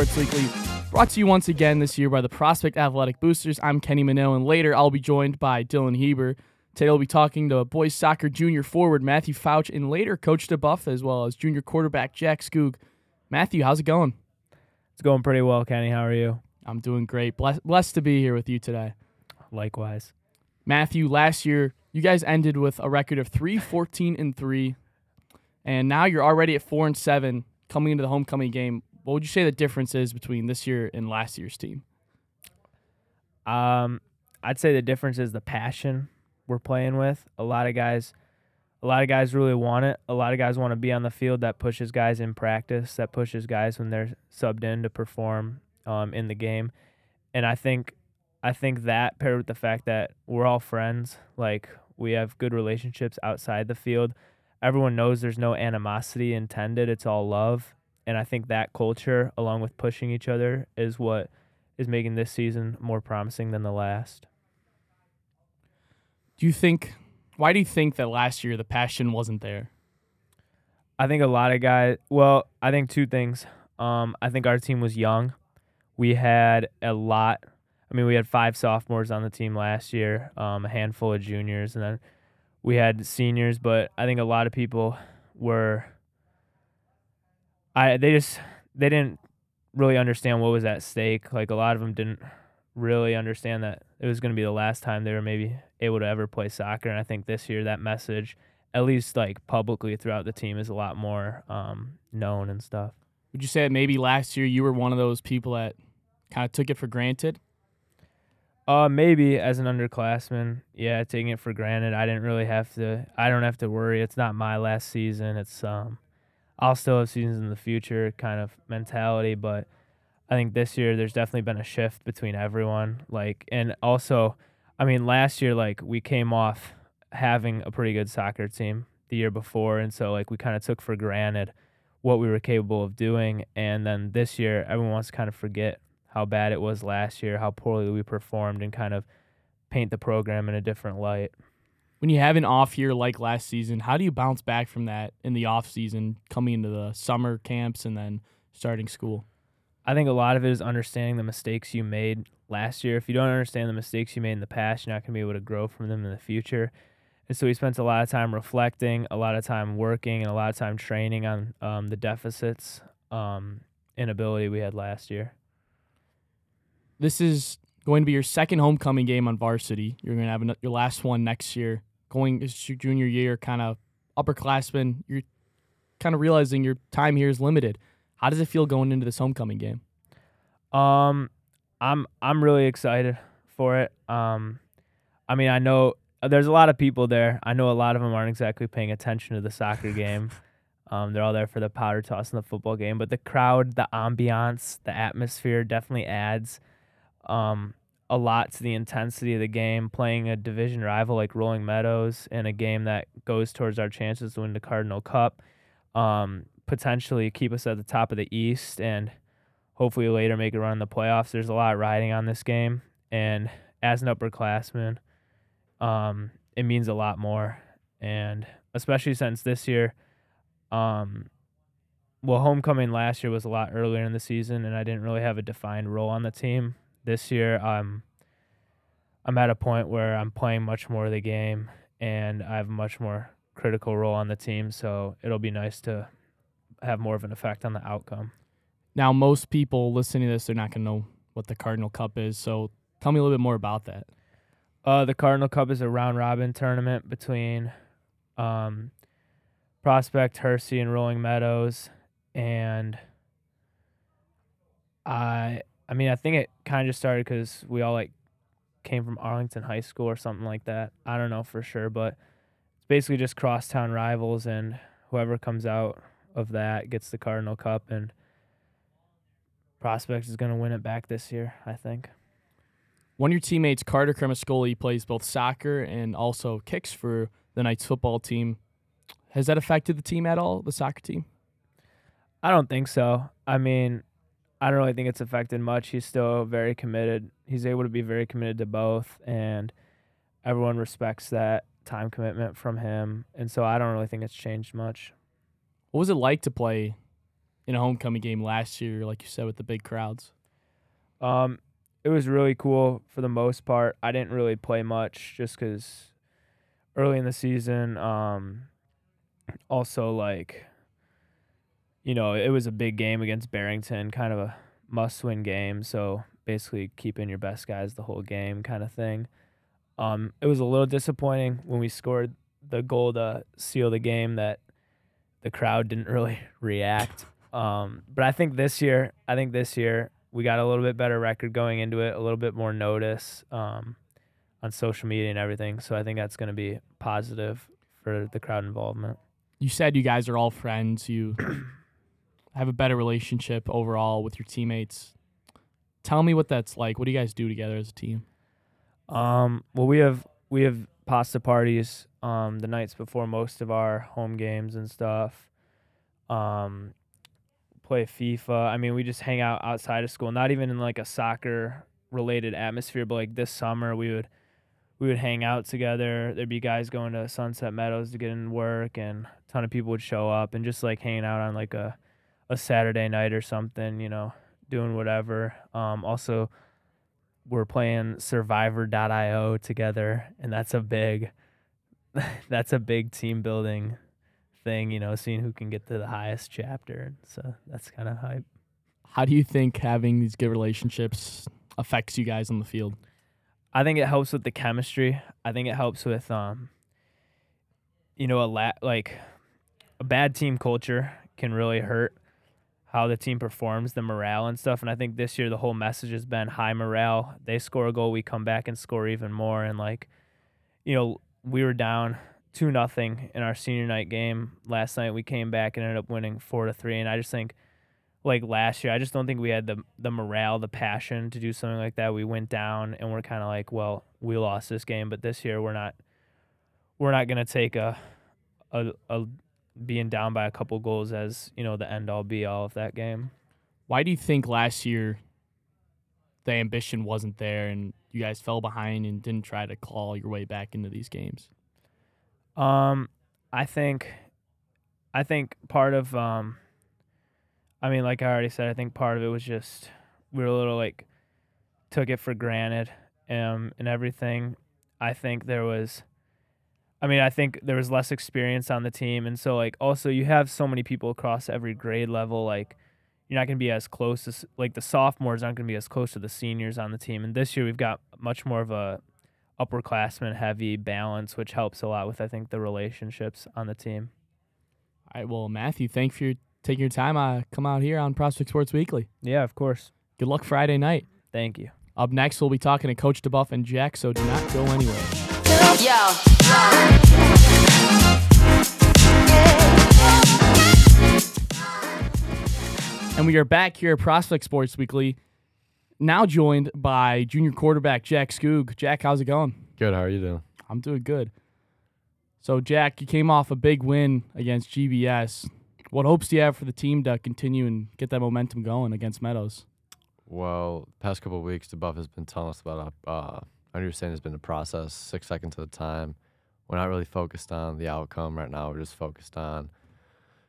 back to Prospect Sports Weekly, brought to you once again this year by the Prospect Athletic Boosters. I'm Kenny Munao, and later I'll be joined by Dylan Heber. Today we'll be talking to boys soccer junior forward Matthew Fouch and later Coach DeBuff, as well as junior quarterback Jack Skoog. Matthew, how's it going? It's going pretty well, Kenny. How are you? I'm doing great. Bless- blessed to be here with you today. Likewise. Matthew, last year you guys ended with a record of 3 14 and 3 and now you're already at 4 and 7 coming into the homecoming game. What would you say the difference is between this year and last year's team? Um, I'd say the difference is the passion we're playing with. A lot of guys, a lot of guys really want it. A lot of guys want to be on the field. That pushes guys in practice. That pushes guys when they're subbed in to perform um, in the game. And I think, I think that paired with the fact that we're all friends, like we have good relationships outside the field. Everyone knows there's no animosity intended. It's all love and I think that culture, along with pushing each other, is what is making this season more promising than the last. Do you think? Why do you think that last year the passion wasn't there? I think a lot of guys. Well, I think two things. Um, I think our team was young. We had a lot. I mean, we had five sophomores on the team last year, um, a handful of juniors, and then we had seniors. But I think a lot of people were I they just they didn't really understand what was at stake. Like a lot of them didn't really understand that it was going to be the last time they were maybe able to ever play soccer. And I think this year that message, at least like publicly throughout the team, is a lot more um, known and stuff. Would you say that maybe last year you were one of those people that kind of took it for granted? Uh, maybe as an underclassman, yeah, taking it for granted. I didn't really have to. I don't have to worry. It's not my last season. It's um, I'll still have seasons in the future kind of mentality, but I think this year there's definitely been a shift between everyone. Like, and also, I mean, last year, like, we came off having a pretty good soccer team the year before. And so, like, we kind of took for granted what we were capable of doing. And then this year, everyone wants to kind of forget how bad it was last year, how poorly we performed, and kind of paint the program in a different light when you have an off year like last season, how do you bounce back from that in the off season, coming into the summer camps and then starting school? I think a lot of it is understanding the mistakes you made last year. If you don't understand the mistakes you made in the past, you're not going to be able to grow from them in the future. And so we spent a lot of time reflecting, a lot of time working, and a lot of time training on um, the deficits um, and ability we had last year. This is going to be your second homecoming game on varsity. You're going to have your last one next year going it's your junior year, kind of upperclassman, you're kind of realizing your time here is limited. How does it feel going into this homecoming game? Um, I'm I'm really excited for it. Um, I mean, I know uh, there's a lot of people there. I know a lot of them aren't exactly paying attention to the soccer game. Um, they're all there for the powder toss and the football game, but the crowd, the ambiance, the atmosphere definitely adds. Um, a lot to the intensity of the game. Playing a division rival like Rolling Meadows in a game that goes towards our chances to win the Cardinal Cup, um, potentially keep us at the top of the East, and hopefully later make a run in the playoffs. There's a lot riding on this game, and as an upperclassman, um, it means a lot more, and especially since this year, um, well, homecoming last year was a lot earlier in the season, and I didn't really have a defined role on the team this year I'm I'm at a point where I'm playing much more of the game and I have a much more critical role on the team, so it'll be nice to have more of an effect on the outcome. Now, most people listening to this, they're not going to know what the Cardinal Cup is. So tell me a little bit more about that. Uh, the Cardinal Cup is a round robin tournament between um, Prospect, Hersey, and Rolling Meadows. And I I mean, I think it kind of just started because we all like came from Arlington High School or something like that. I don't know for sure, but it's basically just crosstown rivals, and whoever comes out of that gets the Cardinal Cup, and Prospect is going to win it back this year, I think. One of your teammates, Carter Cremascoli, plays both soccer and also kicks for the Knights football team. Has that affected the team at all, the soccer team? I don't think so. I mean, I don't really think it's affected much. He's still very committed. He's able to be very committed to both, and everyone respects that time commitment from him. And so I don't really think it's changed much. What was it like to play in a homecoming game last year, like you said, with the big crowds? Um, it was really cool for the most part. I didn't really play much just because early in the season, um, also like, you know, it was a big game against Barrington, kind of a must-win game. So basically, keeping your best guys the whole game, kind of thing. Um, it was a little disappointing when we scored the goal to seal the game that the crowd didn't really react. Um, but I think this year, I think this year we got a little bit better record going into it, a little bit more notice um, on social media and everything. So I think that's going to be positive for the crowd involvement. You said you guys are all friends. You have a better relationship overall with your teammates. Tell me what that's like. What do you guys do together as a team? Um, well, we have we have pasta parties um, the nights before most of our home games and stuff. Um, play FIFA. I mean, we just hang out outside of school, not even in like a soccer related atmosphere, but like this summer we would we would hang out together. There'd be guys going to Sunset Meadows to get in work and a ton of people would show up and just like hanging out on like a a Saturday night or something, you know, doing whatever. Um also we're playing survivor.io together and that's a big that's a big team building thing, you know, seeing who can get to the highest chapter. So that's kind of hype. How do you think having these good relationships affects you guys on the field? I think it helps with the chemistry. I think it helps with um you know, a la- like a bad team culture can really hurt how the team performs, the morale and stuff. And I think this year the whole message has been high morale. They score a goal, we come back and score even more and like you know, we were down two nothing in our senior night game last night. We came back and ended up winning four to three. And I just think, like last year, I just don't think we had the the morale, the passion to do something like that. We went down and we're kind of like, well, we lost this game, but this year we're not we're not gonna take a a, a being down by a couple goals as you know the end all be all of that game. Why do you think last year the ambition wasn't there and you guys fell behind and didn't try to claw your way back into these games? Um, I think, I think part of, um, I mean, like I already said, I think part of it was just we were a little like took it for granted, um, and everything. I think there was, I mean, I think there was less experience on the team, and so like also you have so many people across every grade level, like you're not going to be as close as like the sophomores aren't going to be as close to the seniors on the team. And this year we've got much more of a upperclassmen heavy balance, which helps a lot with I think the relationships on the team. All right, well, Matthew, thank you for taking your time. Uh, come out here on Prospect Sports Weekly. Yeah, of course. Good luck Friday night. Thank you. Up next, we'll be talking to Coach DeBuff and Jack, so do not go anywhere. Yo. And we are back here at Prospect Sports Weekly, now joined by junior quarterback Jack Skoog. Jack, how's it going? Good. How are you doing? I'm doing good. So, Jack, you came off a big win against GBS. What hopes do you have for the team to continue and get that momentum going against Meadows? Well, past couple of weeks, DeBuff has been telling us about. Uh, I understand it's been a process, six seconds at a time. We're not really focused on the outcome right now. We're just focused on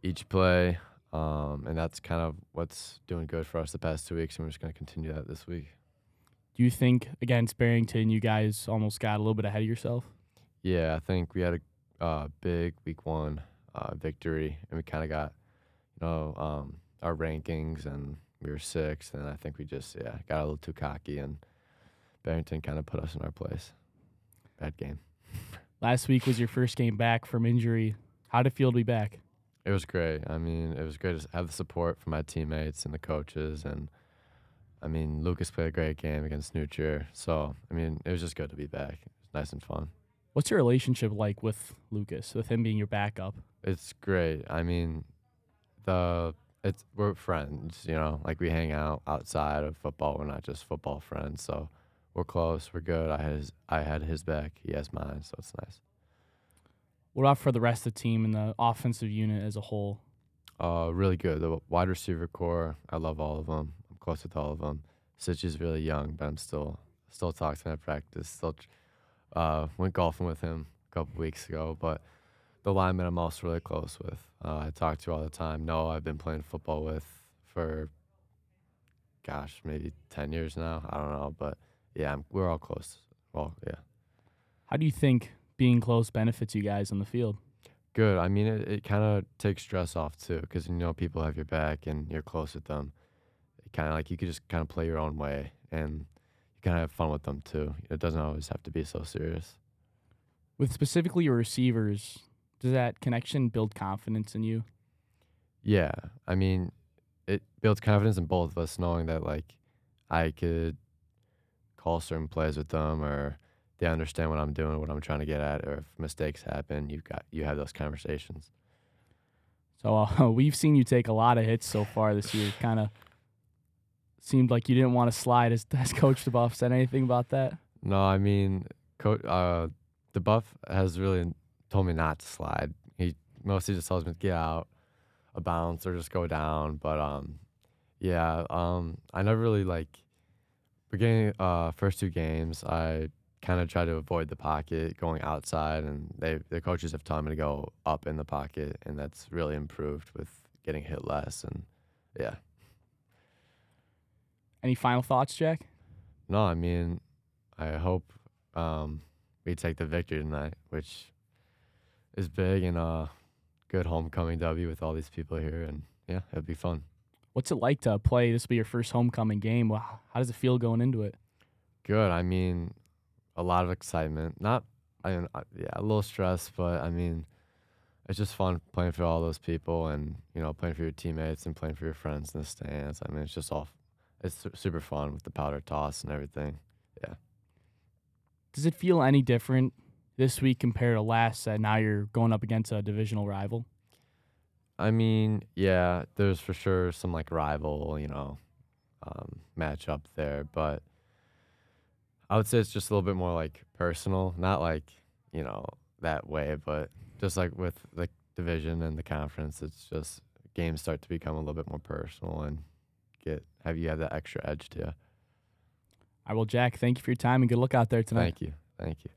each play, um, and that's kind of what's doing good for us the past two weeks, and we're just going to continue that this week. Do you think against Barrington, you guys almost got a little bit ahead of yourself? Yeah, I think we had a uh, big week one uh, victory, and we kind of got, you know, um, our rankings, and we were sixth, and I think we just yeah got a little too cocky, and Barrington kind of put us in our place. Bad game. Last week was your first game back from injury. How did it feel to be back? It was great. I mean, it was great to have the support from my teammates and the coaches, and I mean, Lucas played a great game against New Trier. So I mean, it was just good to be back. It was nice and fun. What's your relationship like with Lucas, with him being your backup? It's great. I mean, the it's we're friends. You know, like we hang out outside of football. We're not just football friends. So we're close. We're good. I had his I had his back. He has mine. So it's nice. What about for the rest of the team and the offensive unit as a whole? Uh, really good. The wide receiver core, I love all of them. I'm close with all of them. Sitch is really young, but I'm still still talking to him at practice. Still, uh, went golfing with him a couple weeks ago. But the lineman I'm also really close with. Uh, I talk to all the time. No, I've been playing football with for, gosh, maybe ten years now. I don't know, but yeah, I'm, we're all close. Well, yeah, How do you think being close benefits you guys on the field? good. I mean, it, it kind of takes stress off too, because you know people have your back and you're close with them. It kind of like you could just kind of play your own way, and you kind of have fun with them too. It doesn't always have to be so serious. With specifically your receivers, does that connection build confidence in you? Yeah, I mean, it builds confidence in both of us, knowing that like I could call certain plays with them, or they understand what I'm doing, what I'm trying to get at, or if mistakes happen, you've got you have those conversations. So uh, we've seen you take a lot of hits so far this year. Kind of seemed like you didn't want to slide. Has, has Coach DeBuff said anything about that? No, I mean, coach, uh, DeBuff has really told me not to slide. He mostly just tells me to get out, a bounce, or just go down. But um, yeah, um, I never really like beginning uh first two games. I kind of try to avoid the pocket, going outside, and they the coaches have taught me to go up in the pocket, and that's really improved with getting hit less. And yeah, Any final thoughts, Jack? no, I mean, I hope um we take the victory tonight, which is big and a good homecoming W with all these people here, and yeah, it'd be fun. What's it like to play? This will be your first homecoming game. How does it feel going into it? Good. I mean, a lot of excitement. Not, I mean, yeah, a little stress, but I mean, it's just fun playing for all those people, and you know, playing for your teammates and playing for your friends in the stands. I mean, it's just all, it's super fun with the powder toss and everything. Yeah. Does it feel any different this week compared to last? That now you're going up against a divisional rival. I mean, yeah, there's for sure some like rival, you know, um, matchup there, but I would say it's just a little bit more like personal, not like you know that way, but just like with the division and the conference, it's just games start to become a little bit more personal and get have you have that extra edge to you. All right, well, Jack, thank you for your time and good luck out there tonight. Thank you, thank you.